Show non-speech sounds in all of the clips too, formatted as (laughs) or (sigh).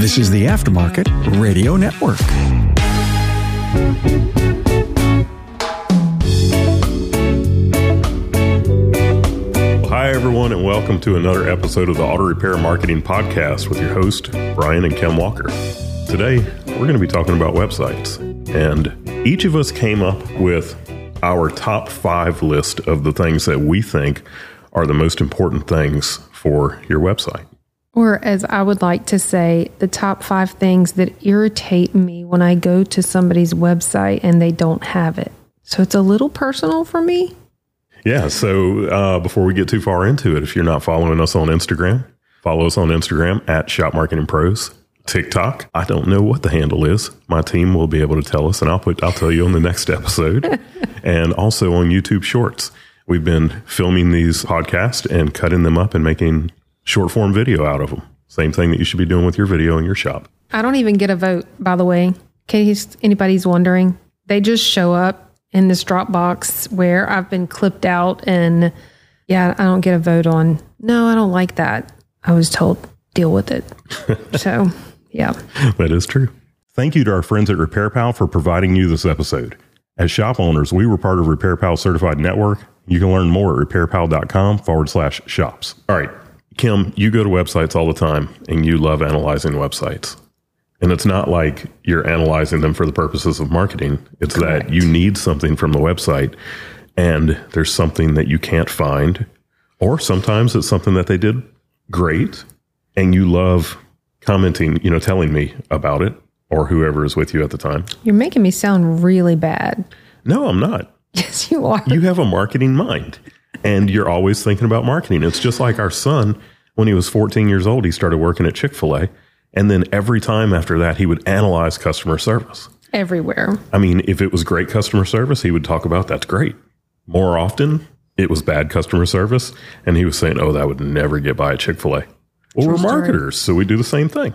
This is the Aftermarket Radio Network. Hi, everyone, and welcome to another episode of the Auto Repair Marketing Podcast with your host, Brian and Kim Walker. Today, we're going to be talking about websites, and each of us came up with our top five list of the things that we think are the most important things for your website. Or, as I would like to say, the top five things that irritate me when I go to somebody's website and they don't have it. So it's a little personal for me. Yeah. So uh, before we get too far into it, if you're not following us on Instagram, follow us on Instagram at Shop Marketing Pros. TikTok. I don't know what the handle is. My team will be able to tell us, and I'll put I'll tell you on the next episode. (laughs) and also on YouTube Shorts. We've been filming these podcasts and cutting them up and making short form video out of them. Same thing that you should be doing with your video in your shop. I don't even get a vote, by the way, in case anybody's wondering. They just show up in this Dropbox where I've been clipped out, and yeah, I don't get a vote on. No, I don't like that. I was told deal with it. (laughs) so, yeah. That is true. Thank you to our friends at RepairPal for providing you this episode. As shop owners, we were part of RepairPal Certified Network. You can learn more at repairpal.com forward slash shops. All right, Kim, you go to websites all the time and you love analyzing websites. And it's not like you're analyzing them for the purposes of marketing. It's Correct. that you need something from the website and there's something that you can't find. Or sometimes it's something that they did great and you love commenting, you know, telling me about it or whoever is with you at the time. You're making me sound really bad. No, I'm not. (laughs) Yes, you are. You have a marketing mind and you're always thinking about marketing. It's just like our son, when he was 14 years old, he started working at Chick fil A. And then every time after that, he would analyze customer service. Everywhere. I mean, if it was great customer service, he would talk about that's great. More often, it was bad customer service. And he was saying, oh, that would never get by at Chick fil A. Well, we're story. marketers, so we do the same thing.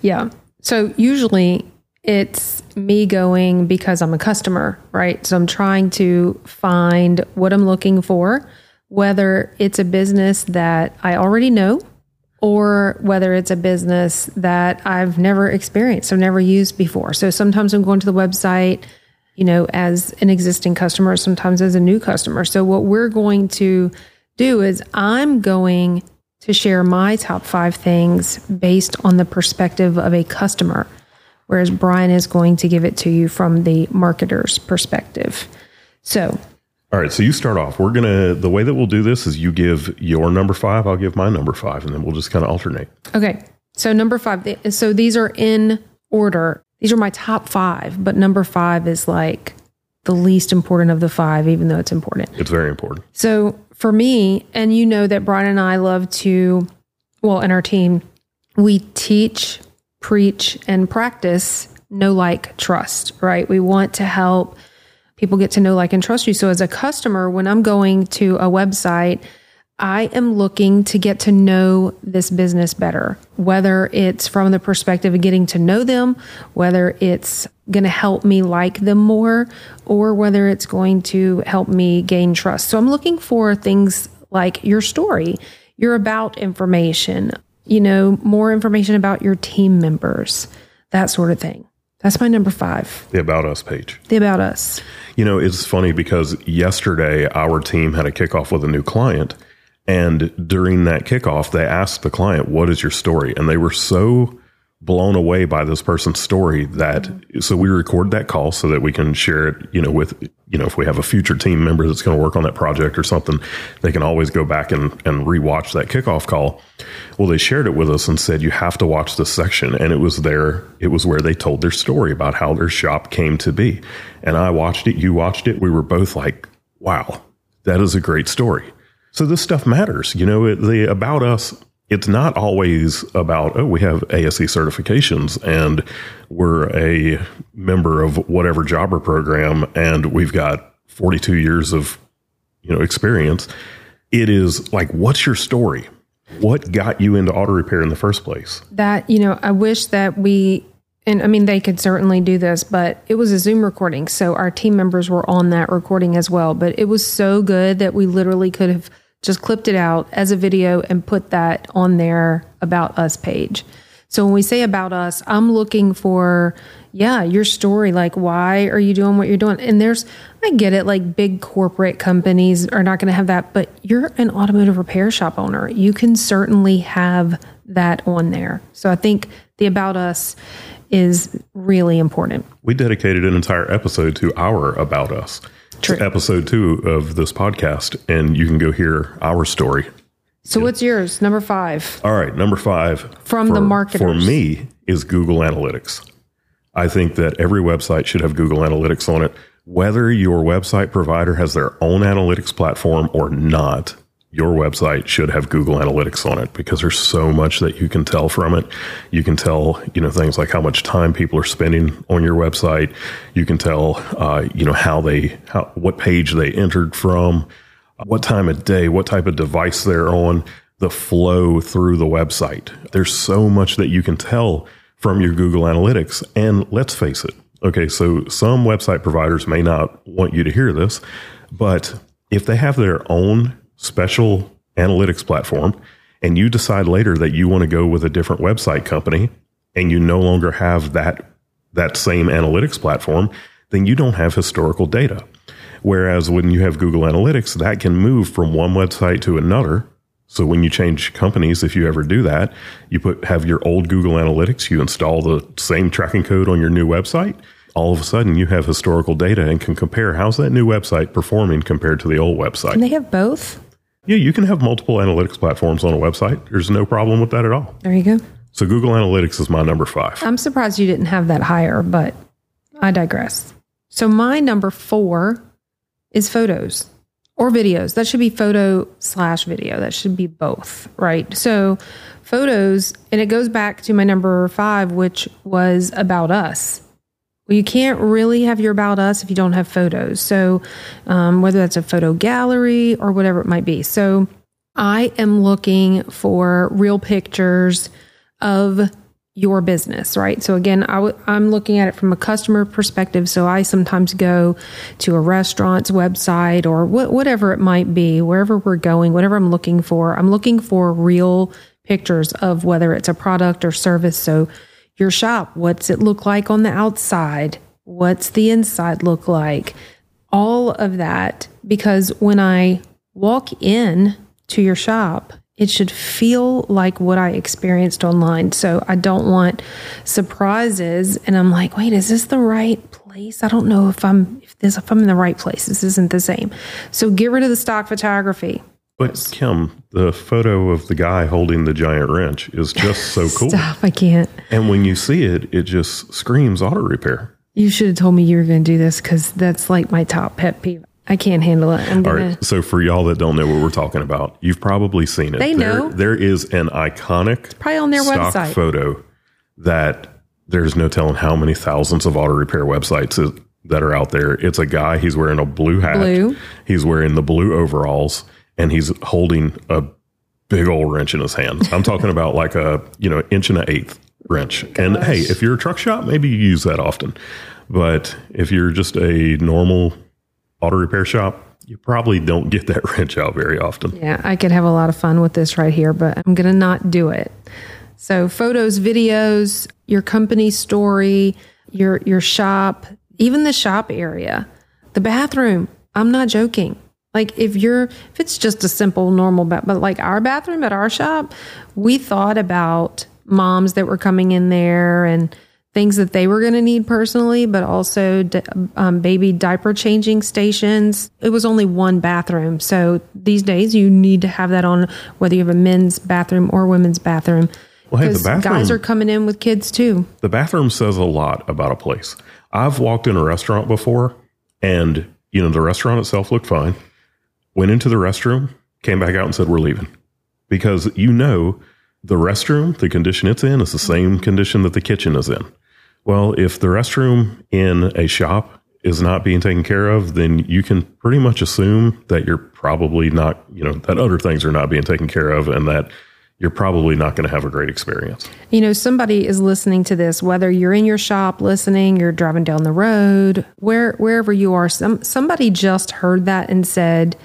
Yeah. So usually it's me going because I'm a customer, right? So I'm trying to find what I'm looking for, whether it's a business that I already know or whether it's a business that I've never experienced or never used before. So sometimes I'm going to the website, you know, as an existing customer, sometimes as a new customer. So what we're going to do is I'm going to share my top five things based on the perspective of a customer, whereas Brian is going to give it to you from the marketer's perspective. So, All right, so you start off. We're going to, the way that we'll do this is you give your number five, I'll give my number five, and then we'll just kind of alternate. okay. So, number five, so these are in order. These are my top five, but number five is like the least important of the five, even though it's important. It's very important. So for me, and you know that Brian and I love to, well, in our team, we teach, preach, and practice know, like, trust, right? We want to help people get to know, like, and trust you. So as a customer, when I'm going to a website, I am looking to get to know this business better, whether it's from the perspective of getting to know them, whether it's going to help me like them more, or whether it's going to help me gain trust. So I'm looking for things like your story, your about information, you know, more information about your team members, that sort of thing. That's my number five, The About Us page. the about us. You know, it's funny because yesterday our team had a kickoff with a new client. And during that kickoff, they asked the client, What is your story? And they were so blown away by this person's story that so we record that call so that we can share it, you know, with, you know, if we have a future team member that's going to work on that project or something, they can always go back and, and rewatch that kickoff call. Well, they shared it with us and said, you have to watch this section. And it was there, it was where they told their story about how their shop came to be. And I watched it, you watched it. We were both like, wow, that is a great story. So this stuff matters. You know, it, the about us, it's not always about, oh, we have ASE certifications and we're a member of whatever jobber program and we've got 42 years of, you know, experience. It is like, what's your story? What got you into auto repair in the first place? that you know i wish that we and i mean they could certainly do this but it was a zoom recording so our team members were on that recording as well but it was so good that we literally could have just clipped it out as a video and put that on their about us page So when we say about us, I'm looking for, yeah, your story. Like, why are you doing what you're doing? And there's, I get it, like big corporate companies are not going to have that, but you're an automotive repair shop owner. You can certainly have that on there. So I think the about us is really important. We dedicated an entire episode to our about us. True. Episode two of this podcast, and you can go hear our story. So what's yours? Number five. All right, number five From the for- marketers. for me is Google Analytics. I think that every website should have Google Analytics on it, whether your website provider has their own analytics platform or not. Your website should have Google Analytics on it because there's so much that you can tell from it. You can tell, you know, things like how much time people are spending on your website. You can tell, uh, you know, how they, how, what page they entered from, what time of day, what type of device they're on, the flow through the website. There's so much that you can tell from your Google Analytics. And let's face it. Okay. So some website providers may not want you to hear this, but if they have their own special analytics platform and you decide later that you want to go with a different website company and you no longer have that that same analytics platform, then you don't have historical data. Whereas when you have Google Analytics, that can move from one website to another. So when you change companies, if you ever do that, you put have your old Google Analytics, you install the same tracking code on your new website. All of a sudden, you have historical data and can compare how's that new website performing compared to the old website. They have both. Yeah, you can have multiple analytics platforms on a website. There's no problem with that at all. There you go. So Google Analytics is my number five. I'm surprised you didn't have that higher, but I digress. So my number four is photos or videos. That should be photo slash video. That should be both, right? So photos, and it goes back to my number five, which was about us. Well, you can't really have your about us if you don't have photos. So um, whether that's a photo gallery or whatever it might be. So I am looking for real pictures of your business, right? So again, I w- I'm looking at it from a customer perspective. So I sometimes go to a restaurant's website or wh- whatever it might be, wherever we're going, whatever I'm looking for. I'm looking for real pictures of whether it's a product or service. So your shop, what's it look like on the outside? What's the inside look like? All of that, because when I walk in to your shop, it should feel like what I experienced online. So I don't want surprises. And I'm like, wait, is this the right place? I don't know if I'm if this if I'm in the right place. This isn't the same. So get rid of the stock photography. But Kim, the photo of the guy holding the giant wrench is just so (laughs) cool. Stop! I can't. And when you see it, it just screams auto repair. You should have told me you were going to do this because that's like my top pet peeve. I can't handle it. I'm All gonna. right. So for y'all that don't know what we're talking about, you've probably seen it. They There- know. there is an iconic it's Probably on their website. photo that there's no telling how many thousands of auto repair websites that are out there. It's a guy. He's wearing a blue hat. Blue. He's wearing the blue overalls, and he's holding a big old wrench in his hand. I'm talking (laughs) about like a you know inch and an eighth wrench. And hey, if you're a truck shop, maybe you use that often. But if you're just a normal auto repair shop, you probably don't get that (laughs) wrench out very often. Yeah, I could have a lot of fun with this right here, but I'm going to not do it. So, photos, videos, your company story, your your shop, even the shop area, the bathroom. I'm not joking. Like if you're if it's just a simple normal bath, but like our bathroom at our shop, we thought about moms that were coming in there and things that they were going to need personally, but also d- um, baby diaper changing stations. It was only one bathroom. So these days you need to have that on whether you have a men's bathroom or women's bathroom. Well, hey, the bathroom- guys are coming in with kids too. The bathroom says a lot about a place. I've walked in a restaurant before and, you know, the restaurant itself looked fine. Went into the restroom, came back out and said, We're leaving. Because you know the restroom, the condition it's in is the same condition that the kitchen is in. Well, if the restroom in a shop is not being taken care of, then you can pretty much assume that you're probably not, you know, that other things are not being taken care of and that you're probably not going to have a great experience. You know, somebody is listening to this, whether you're in your shop listening, you're driving down the road, where wherever you are, some somebody just heard that and said,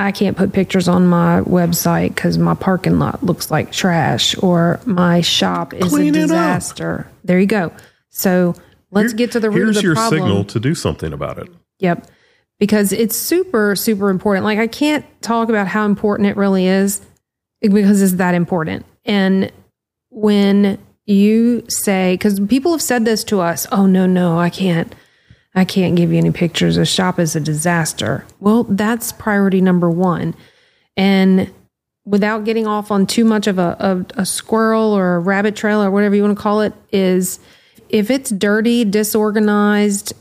I can't put pictures on my website because my parking lot looks like trash or my shop is Clean a disaster. There you go. So let's get to the root of the problem. Here's your signal to do something about it. Yep. Because it's super, super important. Like, I can't talk about how important it really is because it's that important. And when you say, because people have said this to us, oh, no, no, I can't. I can't give you any pictures. The shop is a disaster. Well, that's priority number one. And without getting off on too much of a, a, a squirrel or a rabbit trail or whatever you want to call it, is if it's dirty, disorganized,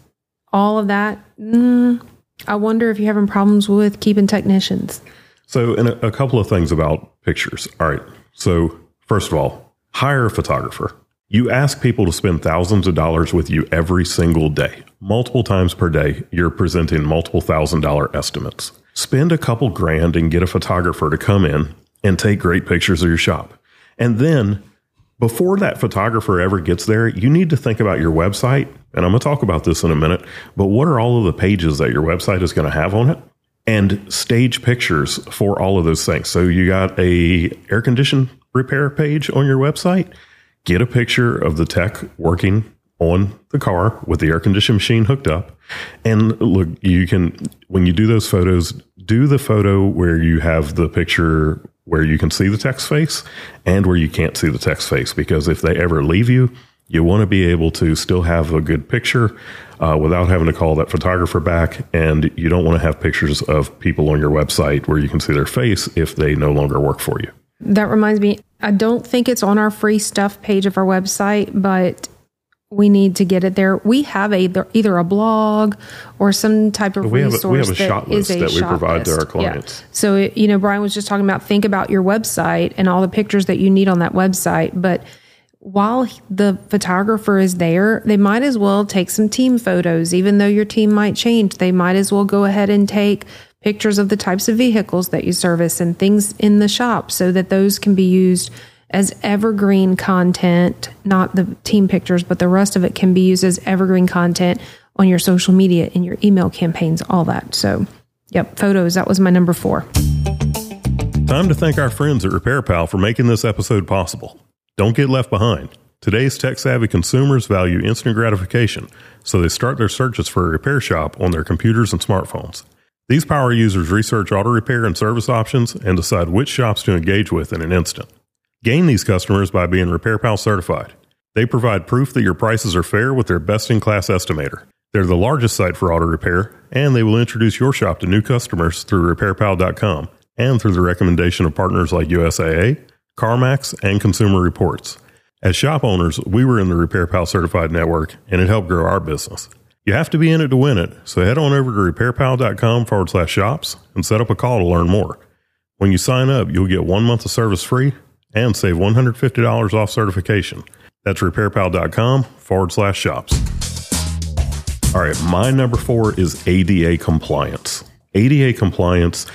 all of that, mm, I wonder if you're having problems with keeping technicians. So, and a, a couple of things about pictures. All right. So, first of all, hire a photographer. You ask people to spend thousands of dollars with you every single day. Multiple times per day, you're presenting multiple thousand dollar estimates. Spend a couple grand and get a photographer to come in and take great pictures of your shop. And then, before that photographer ever gets there, you need to think about your website. And I'm going to talk about this in a minute. But what are all of the pages that your website is going to have on it? and stage pictures for all of those things. So you got a air condition repair page on your website. Get a picture of the tech working on the car with the air conditioning machine hooked up. And look, you can when you do those photos, do the photo where you have the picture where you can see the tech's face and where you can't see the tech's face because if they ever leave you, you want to be able to still have a good picture uh, without having to call that photographer back. And you don't want to have pictures of people on your website where you can see their face if they no longer work for you. That reminds me, I don't think it's on our free stuff page of our website, but we need to get it there. We have a either a blog or some type of We have a- resource we have a list a that we provide to our clients. Yeah. So it- you know, Brian was just talking about think about your website and all the pictures that you need on that website, but while the photographer is there, they might as well take some team photos. Even though your team might change, they might as well go ahead and take pictures of the types of vehicles that you service and things in the shop so that those can be used as evergreen content, not the team pictures, but the rest of it can be used as evergreen content on your social media, in your email campaigns, all that. So, yep, photos. That was my number four. Time to thank our friends at RepairPal for making this episode possible. Don't get left behind. Today's tech savvy consumers value instant gratification, so they start their searches for a repair shop on their computers and smartphones. These power users research auto repair and service options and decide which shops to engage with in an instant. Gain these customers by being RepairPal certified. They provide proof that your prices are fair with their best in class estimator. They're the largest site for auto repair, and they will introduce your shop to new customers through repairpal.com and through the recommendation of partners like USAA, CarMax, and Consumer Reports. As shop owners, we were in the RepairPal certified network, and it helped grow our business. You have to be in it to win it, so head on over to repairpal.com forward slash shops and set up a call to learn more. When you sign up, you'll get one month of service free and save $150 off certification. That's repairpal.com forward slash shops. All right, my number four is ADA compliance. ADA compliance,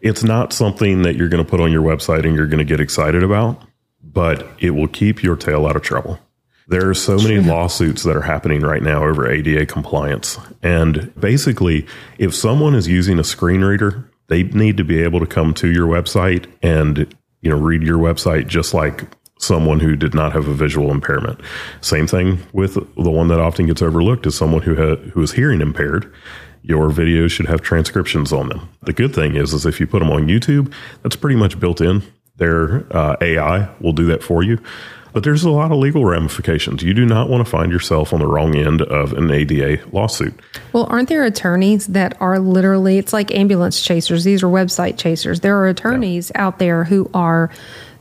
it's not something that you're going to put on your website and you're going to get excited about, but it will keep your tail out of trouble. There are so many lawsuits that are happening right now over ADA compliance. And basically, if someone is using a screen reader, they need to be able to come to your website and, you know, read your website just like someone who did not have a visual impairment. Same thing with the one that often gets overlooked is someone who ha- who is hearing impaired. Your videos should have transcriptions on them. The good thing is, is if you put them on YouTube, that's pretty much built in. Their uh, AI will do that for you. But there's a lot of legal ramifications. You do not want to find yourself on the wrong end of an ADA lawsuit. Well, aren't there attorneys that are literally, it's like ambulance chasers. These are website chasers. There are attorneys out there who are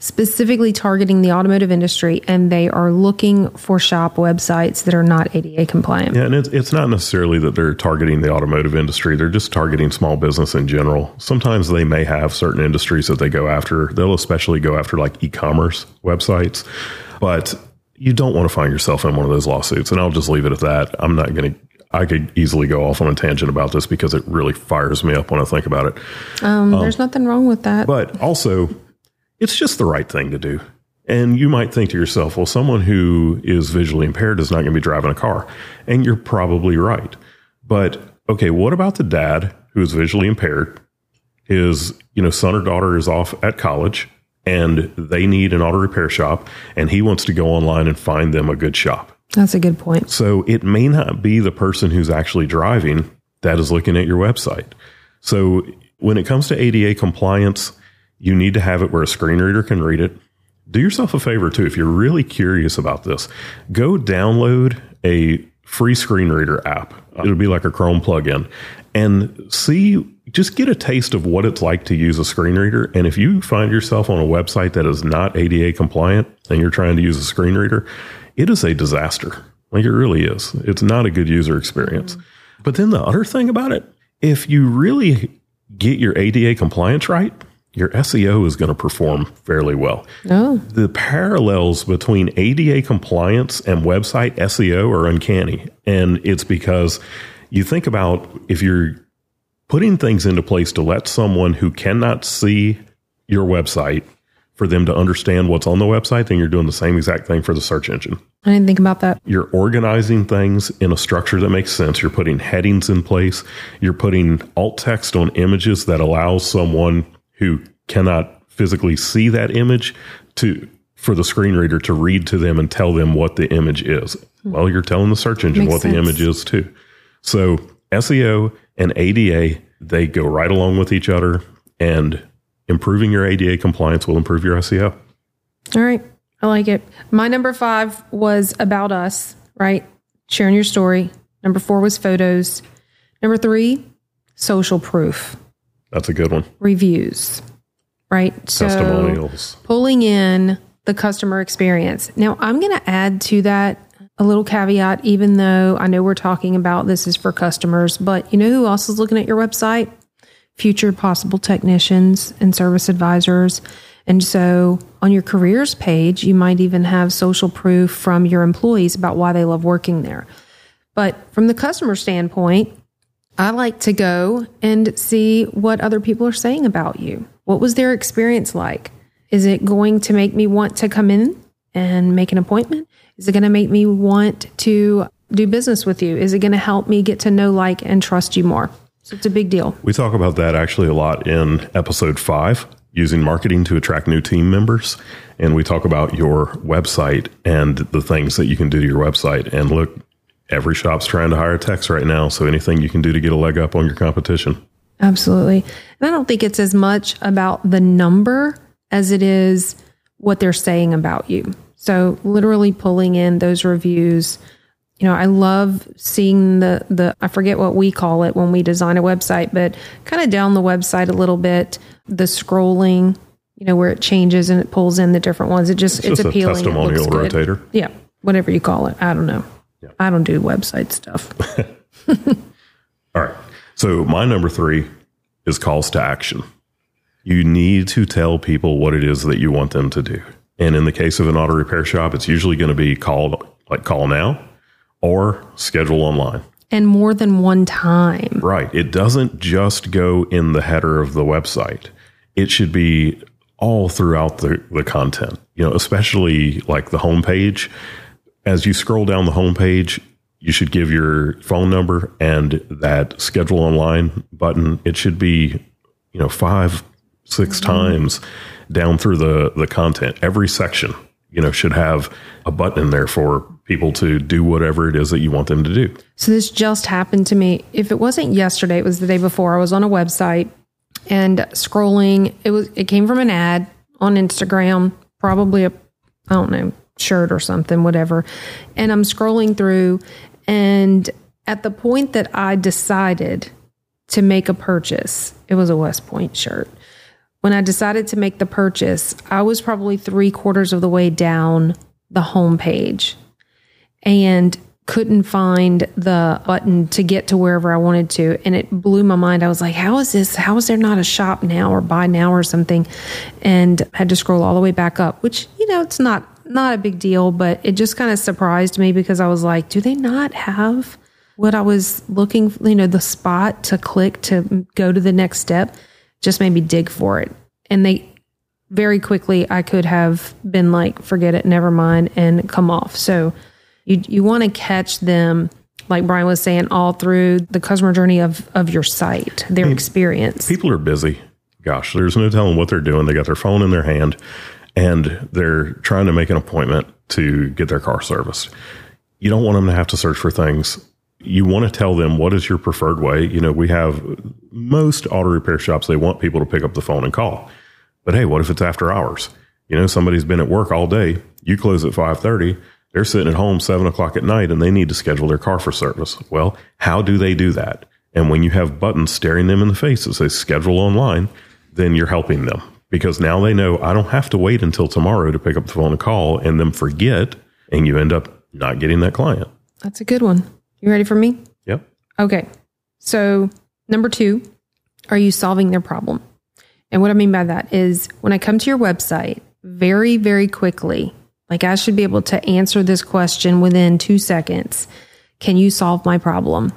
specifically targeting the automotive industry and they are looking for shop websites that are not ADA compliant. Yeah, and it's, it's not necessarily that they're targeting the automotive industry. They're just targeting small business in general. Sometimes they may have certain industries that they go after. They'll especially go after like e commerce websites. But you don't want to find yourself in one of those lawsuits. And I'll just leave it at that. I'm not going to. I could easily go off on a tangent about this because it really fires me up when I think about it. Um, there's nothing wrong with that. But also, it's just the right thing to do. And you might think to yourself, well, someone who is visually impaired is not going to be driving a car. And you're probably right. But okay, what about the dad who is visually impaired his you know son or daughter is off at college and they need an auto repair shop and he wants to go online and find them a good shop That's a good point. so it may not be the person who's actually driving that is looking at your website. So when it comes to ADA compliance, you need to have it where a screen reader can read it. Do yourself a favor too. If you're really curious about this, go download a free screen reader app. It'll be like a Chrome plugin and see, just get a taste of what it's like to use a screen reader. And if you find yourself on a website that is not ADA compliant and you're trying to use a screen reader, it is a disaster. Like it really is. It's not a good user experience. But then the other thing about it, if you really get your ADA compliance right, your SEO is going to perform fairly well. Oh, The parallels between ADA compliance and website SEO are uncanny. And it's because you think about if you're putting things into place to let someone who cannot see your website for them to understand what's on the website, then you're doing the same exact thing for the search engine I didn't think about that. you're organizing things in a structure that makes sense. You're putting headings in place. You're putting alt text on images that allows someone who cannot physically see that image to for the screen reader to read to them and tell them what the image is. Well, you're telling the search engine Makes what the image is too. So SEO and ADA, they go right along with each other and improving your ADA compliance will improve your SEO. All right. I like it. My number five was about us, right? Sharing your story. Number four was photos. Number three, social proof, That's a good one. reviews, right? So Testimonials. pulling in the customer experience. Now, I'm going to add to that a little caveat, even though I know we're talking about this is for customers, but you know who else is looking at your website? Future possible technicians and service advisors. And so on your careers page, you might even have social proof from your employees about why they love working there. But from the customer standpoint, I like to go and see what other people are saying about you. What was their experience like? Is it going to make me want to come in and make an appointment? Is it going to make me want to do business with you? Is it going to help me get to know, like, and trust you more? So it's a big deal. We talk about that actually a lot in episode five, using marketing to attract new team members. And we talk about your website and the things that you can do to your website. And look, every shop's trying to hire techs right now. So anything you can do to get a leg up on your competition. Absolutely. And I don't think it's as much about the number as it is what they're saying about you. So literally pulling in those reviews. You know, I love seeing the the I forget what we call it when we design a website, but kind of down the website a little bit, the scrolling, you know, where it changes and it pulls in the different ones. It just it's, just a appealing. It looks testimonial good. rotator. Yeah, whatever you call it. I don't know. I don't do website stuff. (laughs) All right. So my number three is calls to action. You need to tell people what it is that you want them to do. And in the case of an auto repair shop, it's usually going to be called like call now or schedule online. and more than one time. Right. It doesn't just go in the header of the website. It should be all throughout the, the content, you know, especially like the homepage. As you scroll down the homepage, you should give your phone number and that schedule online button. It should be, you know, five, 6 mm-hmm. times down through the, the content. Every section, you know, should have a button in there for people to do whatever it is that you want them to do. So this just happened to me. If it wasn't yesterday, it was the day before. I was on a website and scrolling. It was it came from an ad on Instagram, probably a I don't know, shirt or something, whatever. And I'm scrolling through and at the point that I decided to make a purchase, it was a West Point shirt. When I decided to make the purchase, I was probably three quarters of the way down the homepage and couldn't find the button to get to wherever I wanted to. And it blew my mind. I was like, how is this? How is there not a shop now or buy now or something? And I had to scroll all the way back up, which, you know, it's not not a big deal, but it just kind of surprised me because I was like, do they not have what I was looking, you know, the spot to click to go to the next step? Just made me dig for it. And they very quickly I could have been like, forget it, never mind, and come off. So you you want to catch them, like Brian was saying, all through the customer journey of of your site, their experience. people are busy gosh, there's no telling what they're doing. They got their phone in their hand and they're trying to make an appointment to get their car serviced. You don't want them to have to search for things. You want to tell them what is your preferred way. You know, we have most auto repair shops, they want people to pick up the phone and call. But hey, what if it's after hours? You know, somebody's been at work all day. You close at 530. They're sitting at home seven o'clock at night and they need to schedule their car for service. Well, how do they do that? And when you have buttons staring them in the face that say schedule online, then you're helping them because now they know I don't have to wait until tomorrow to pick up the phone and call and then forget and you end up not getting that client. That's a good one. You ready for me? Yep. Okay. So, number two, are you solving their problem? And what I mean by that is when I come to your website, very, very quickly, like I should be able to answer this question within two seconds. Can you solve my problem?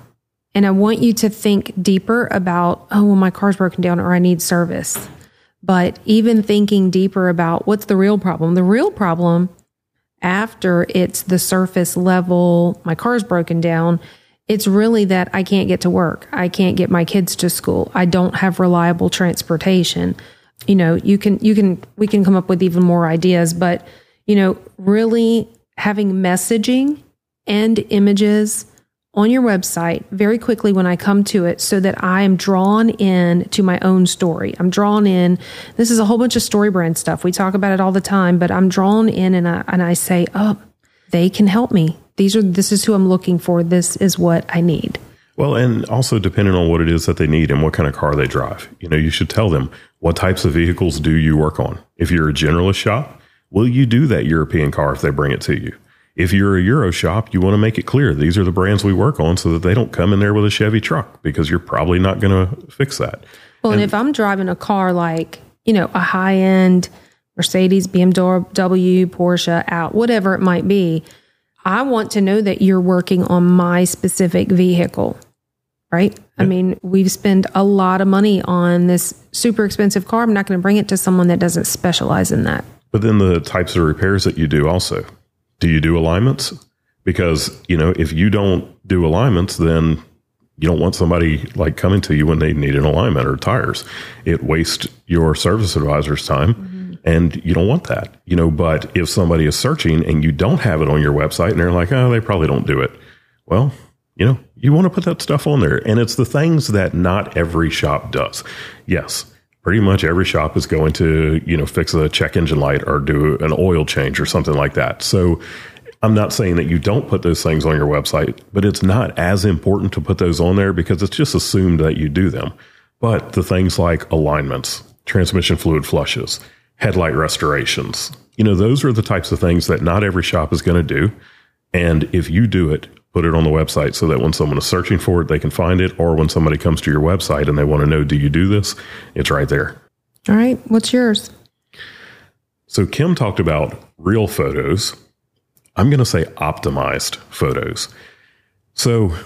And I want you to think deeper about, oh, well, my car's broken down or I need service. But even thinking deeper about what's the real problem? The real problem after it's the surface level, my car's broken down, it's really that I can't get to work. I can't get my kids to school. I don't have reliable transportation. You know, you can, you can, we can come up with even more ideas, but, you know, really having messaging and images on your website very quickly when I come to it so that I am drawn in to my own story. I'm drawn in. This is a whole bunch of story brand stuff. We talk about it all the time, but I'm drawn in and I, and I say, oh, they can help me. These are, this is who I'm looking for. This is what I need. Well, and also depending on what it is that they need and what kind of car they drive. You know, you should tell them what types of vehicles do you work on. If you're a generalist shop, will you do that European car if they bring it to you? If you're a Euro shop, you want to make it clear these are the brands we work on so that they don't come in there with a Chevy truck because you're probably not going to fix that. Well, and, and if I'm driving a car like, you know, a high end Mercedes, BMW, Porsche, out, whatever it might be, I want to know that you're working on my specific vehicle, right? Yeah. I mean, we've spent a lot of money on this super expensive car. I'm not going to bring it to someone that doesn't specialize in that. But then the types of repairs that you do also do you do alignments? Because, you know, if you don't do alignments, then you don't want somebody like coming to you when they need an alignment or tires. It wastes your service advisor's time. Mm-hmm. And you don't want that, you know. But if somebody is searching and you don't have it on your website and they're like, oh, they probably don't do it. Well, you know, you want to put that stuff on there. And it's the things that not every shop does. Yes, pretty much every shop is going to, you know, fix a check engine light or do an oil change or something like that. So I'm not saying that you don't put those things on your website, but it's not as important to put those on there because it's just assumed that you do them. But the things like alignments, transmission fluid flushes, headlight restorations, you know, those are the types of things that not every shop is going to do. And if you do it, put it on the website so that when someone is searching for it, they can find it. Or when somebody comes to your website and they want to know, do you do this? It's right there. All right. What's yours? So Kim talked about real photos. I'm going to say optimized photos. So,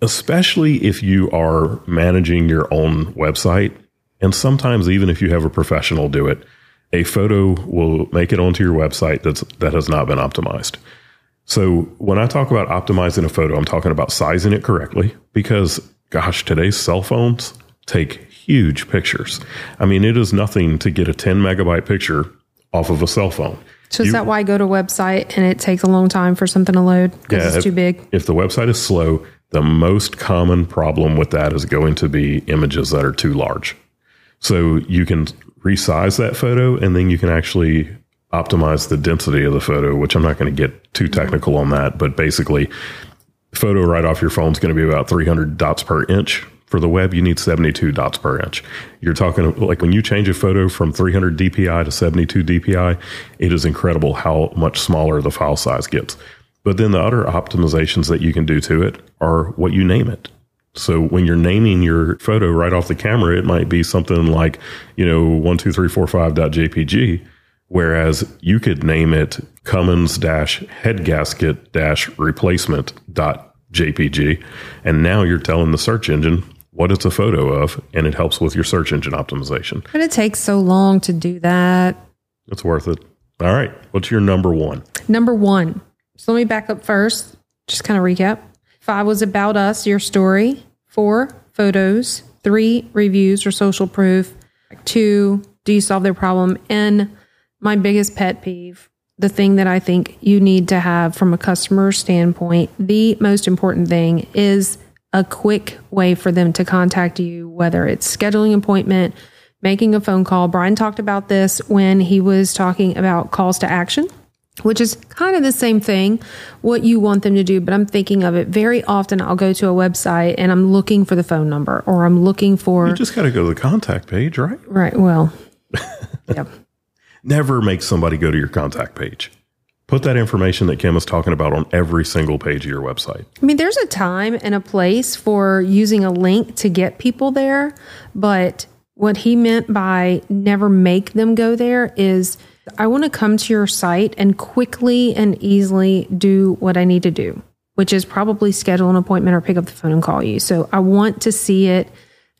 especially if you are managing your own website, and sometimes even if you have a professional do it, a photo will make it onto your website that's that has not been optimized. So when I talk about optimizing a photo, I'm talking about sizing it correctly because gosh, today's cell phones take huge pictures. I mean, it is nothing to get a 10 megabyte picture off of a cell phone. So is you, that why I go to a website and it takes a long time for something to load because yeah, it's too big? If the website is slow, the most common problem with that is going to be images that are too large. So you can resize that photo and then you can actually optimize the density of the photo, which I'm not going to get too technical on that, but basically, photo right off your phone is going to be about 300 dots per inch. For the web, you need 72 dots per inch. You're talking like when you change a photo from 300 DPI to 72 DPI, it is incredible how much smaller the file size gets. But then the other optimizations that you can do to it are what you name it. So when you're naming your photo right off the camera, it might be something like, you know, 12345.jpg Whereas you could name it Cummins dash head gasket dash replacement dot JPG. And now you're telling the search engine what it's a photo of, and it helps with your search engine optimization. But it takes so long to do that. It's worth it. All right. What's your number one? Number one. So let me back up first. Just kind of recap. Five was about us, your story. Four, photos. Three, reviews or social proof. Two, do you solve their problem? And my biggest pet peeve, the thing that I think you need to have from a customer standpoint, the most important thing is a quick way for them to contact you, whether it's scheduling appointment, making a phone call. Brian talked about this when he was talking about calls to action, which is kind of the same thing, what you want them to do. But I'm thinking of it very often. I'll go to a website and I'm looking for the phone number or I'm looking for. You just got to go to the contact page, right? right. Well, (laughs) yeah. Never make somebody go to your contact page. Put that information that Kim is talking about on every single page of your website. I mean, there's a time and a place for using a link to get people there, but what he meant by never make them go there is I want to come to your site and quickly and easily do what I need to do, which is probably schedule an appointment or pick up the phone and call you. So I want to see it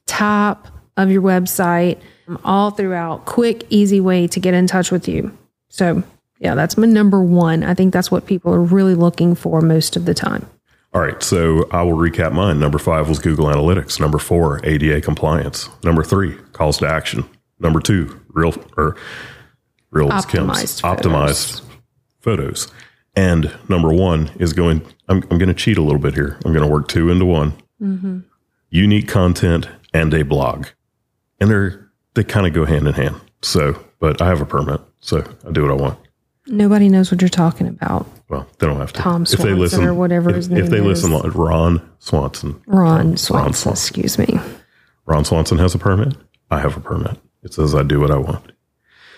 top of your website all throughout, quick, easy way to get in touch with you. So, yeah, that's my number one. I think that's what people are really looking for most of the time. All right, so I will recap mine. Number five was Google Analytics. Number four, ADA compliance. Number three, calls to action. Number two, real or real Optimized photos. optimized photos. And number one is going. I'm, I'm going to cheat a little bit here. I'm going to work two into one. Mm-hmm. Unique content and a blog, and they're they kind of go hand in hand. So, but I have a permit, so I do what I want. Nobody knows what you're talking about. Well, they don't have to. Tom Swanson or whatever if, his name if they is. listen, Ron Swanson. Ron Swanson, Swanson. excuse me. Ron Swanson has a permit. I have a permit. It says I do what I want.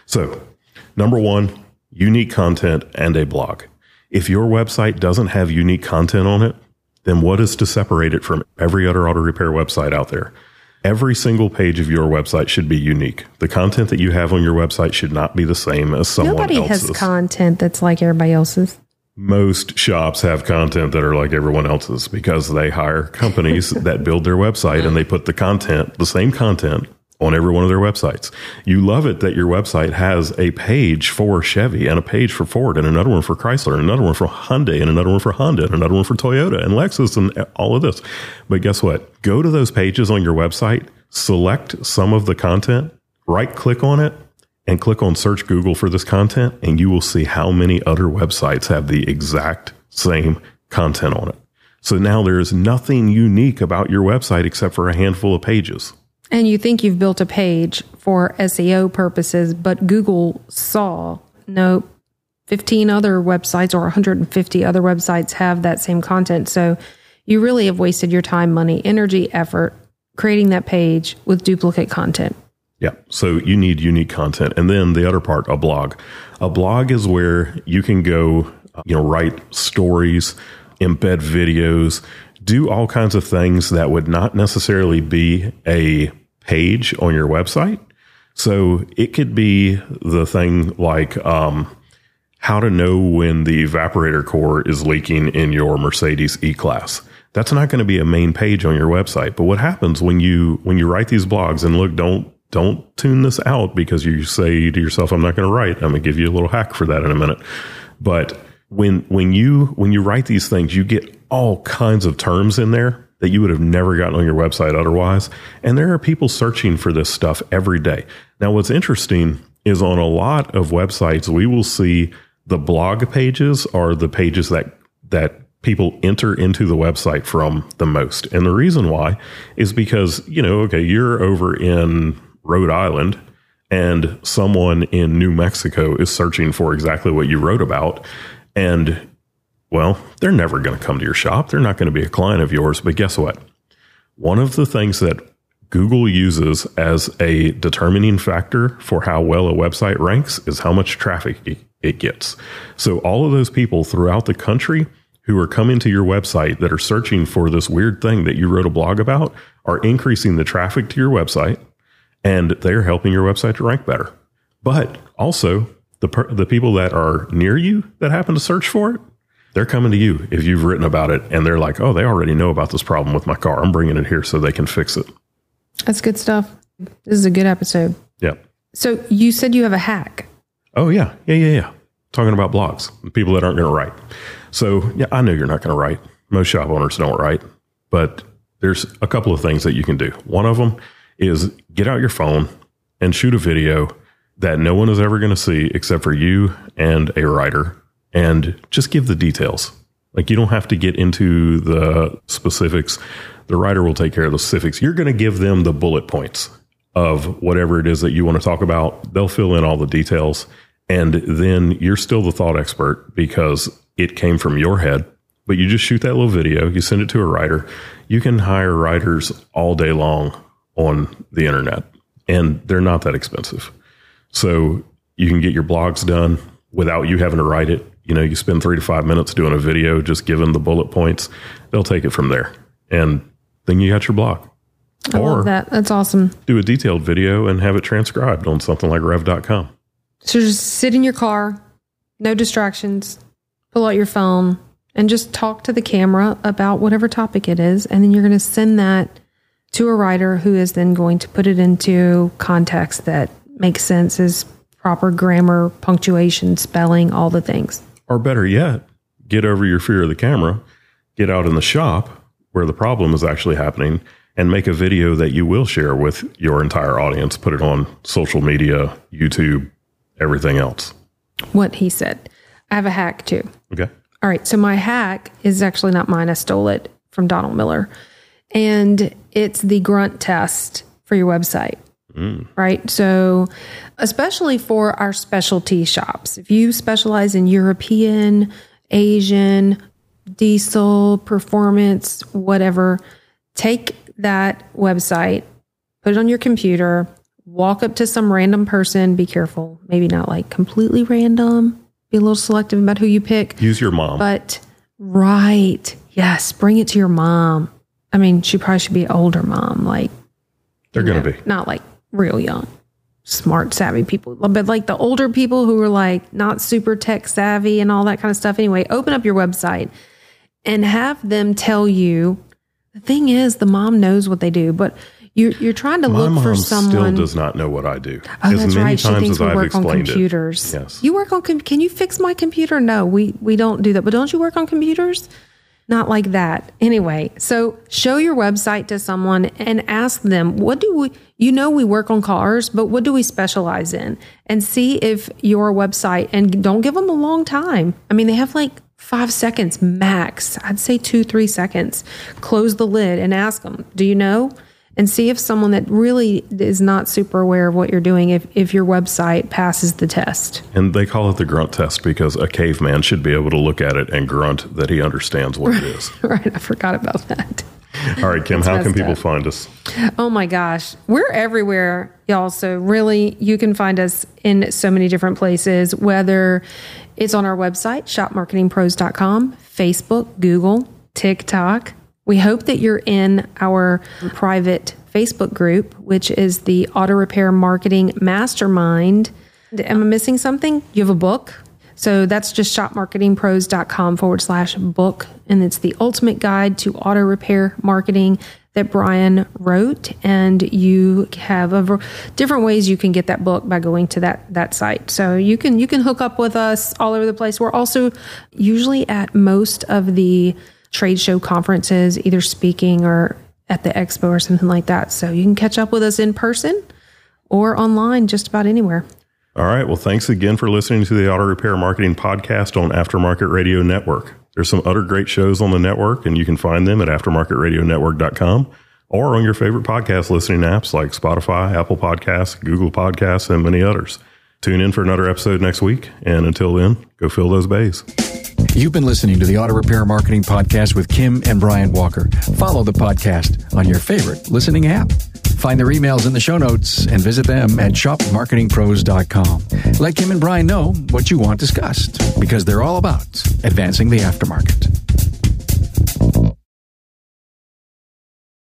So, number one, unique content and a blog. If your website doesn't have unique content on it, then what is to separate it from every other auto repair website out there? Every single page of your website should be unique. The content that you have on your website should not be the same as someone else's. Nobody else's. has content that's like everybody else's. most shops have content that are like everyone else's because they hire companies (laughs) that build their website and they put the content, the same content on every one of their websites. You love it that your website has a page for Chevy and a page for Ford and another one for Chrysler and another one for Hyundai and another one for Honda and another one for Toyota and Lexus and all of this. But guess what? Go to those pages on your website, select some of the content, right click on it and click on search Google for this content, and you will see how many other websites have the exact same content on it. So now there is nothing unique about your website except for a handful of pages. And you think you've built a page for SEO purposes, but Google saw no 15 other websites or 150 other websites have that same content. So you really have wasted your time, money, energy, effort creating that page with duplicate content. Yeah. So you need unique content. And then the other part, a blog. A blog is where you can go, uh, you know, write stories, embed videos, do all kinds of things that would not necessarily be a page on your website. So it could be the thing like, um, how to know when the evaporator core is leaking in your Mercedes E-Class. That's not going to be a main page on your website. But what happens when you when you write these blogs and look, don't don't tune this out because you say to yourself, I'm not going to write. I'm going to give you a little hack for that in a minute. But when when you when you write these things, you get all kinds of terms in there that you would have never gotten on your website otherwise. And there are people searching for this stuff every day. Now, what's interesting is on a lot of websites, we will see the blog pages are the pages that that people enter into the website from the most. And the reason why is because, you know, okay, you're over in Rhode Island and someone in New Mexico is searching for exactly what you wrote about. And well, they're never going to come to your shop. They're not going to be a client of yours. But guess what? One of the things that Google uses as a determining factor for how well a website ranks is how much traffic it- gets. So all of those people throughout the country who are coming to your website that are searching for this weird thing that you wrote a blog about are increasing the traffic to your website and they're helping your website to rank better. But also the per- the people that are near you that happen to search for it, they're coming to you if you've written about it and they're like, "Oh, they already know about this problem with my car. I'm bringing it here so they can fix it." That's good stuff. This is a good episode. Yeah. So you said you have a hack. Oh yeah, yeah, yeah, yeah. Talking about blogs, people that aren't going to write. So yeah, I know you're not going to write. Most shop owners don't write, but there's a couple of things that you can do. One of them is get out your phone and shoot a video that no one is ever going to see except for you and a writer and just give the details. Like you don't have to get into the specifics. The writer will take care of the specifics. You're going to give them the bullet points of whatever it is that you want to talk about. They'll fill in all the details. And then you're still the thought expert because it came from your head. But you just shoot that little video, you send it to a writer. You can hire writers all day long on the internet, and they're not that expensive. So you can get your blogs done without you having to write it. You know, you spend three to five minutes doing a video, just giving the bullet points. They'll take it from there. And then you got your blog. I love that. That's awesome. do a detailed video and have it transcribed on something like rev.com. So just sit in your car, no distractions, pull out your phone, and just talk to the camera about whatever topic it is. And then you're going to send that to a writer who is then going to put it into context that makes sense is proper grammar, punctuation, spelling, all the things. Or better yet, get over your fear of the camera, get out in the shop where the problem is actually happening, and make a video that you will share with your entire audience. Put it on social media, YouTube, everything else. What he said. I have a hack too. Okay. All right. So my hack is actually not mine. I stole it from Donald Miller. And it's the grunt test for your website. Right. So, especially for our specialty shops, if you specialize in European, Asian, diesel, performance, whatever, take that website, put it on your computer, walk up to some random person, be careful, maybe not like completely random, be a little selective about who you pick. Use your mom. But right, yes, bring it to your mom. I mean, she probably should be an older mom, like They're going to be. not like real young, smart, savvy people, but like the older people who are like not super tech savvy and all that kind of stuff. Anyway, open up your website and have them tell you. The thing is, the mom knows what they do, but you're you're trying to My look mom for still someone. does not know what I do. Oh, as that's many right. She thinks as we I've work on computers. it. Yes. You work on. com- Can you fix my computer? No, we we don't do that. But don't you work on computers? Not like that. Anyway, so show your website to someone and ask them, what do we, you know, we work on cars, but what do we specialize in? And see if your website, and don't give them a long time. I mean, they have like five seconds max. I'd say two, three seconds. Close the lid and ask them, do you know? And see if someone that really is not super aware of what you're doing, if, if your website passes the test. And they call it the grunt test because a caveman should be able to look at it and grunt that he understands what it is. (laughs) right. I forgot about that. All right, Kim, how can people up. find us? Oh my gosh. We're everywhere, y'all. So, really, you can find us in so many different places, whether it's on our website, shopmarketingpros.com, Facebook, Google, TikTok. We hope that you're in our private Facebook group, which is the Auto Repair Marketing Mastermind. Am I missing something? You have a book? So that's just shopmarketingpros.com forward slash book. And it's the ultimate guide to auto repair marketing that Brian wrote. And you have a different ways you can get that book by going to that, that site. So you can, you can hook up with us all over the place. We're also usually at most of the trade show conferences, either speaking or at the expo or something like that. So you can catch up with us in person or online just about anywhere. All right. Well, thanks again for listening to the Auto Repair Marketing Podcast on Aftermarket Radio Network. There's some other great shows on the network, and you can find them at aftermarketradionetwork.com or on your favorite podcast listening apps like Spotify, Apple Podcasts, Google Podcasts, and many others. Tune in for another episode next week. And until then, go fill those bays. You've been listening to the Auto Repair Marketing Podcast with Kim and Brian Walker. Follow the podcast on your favorite listening app. Find their emails in the show notes and visit them at shopmarketingpros.com. Let Kim and Brian know what you want discussed because they're all about advancing the aftermarket.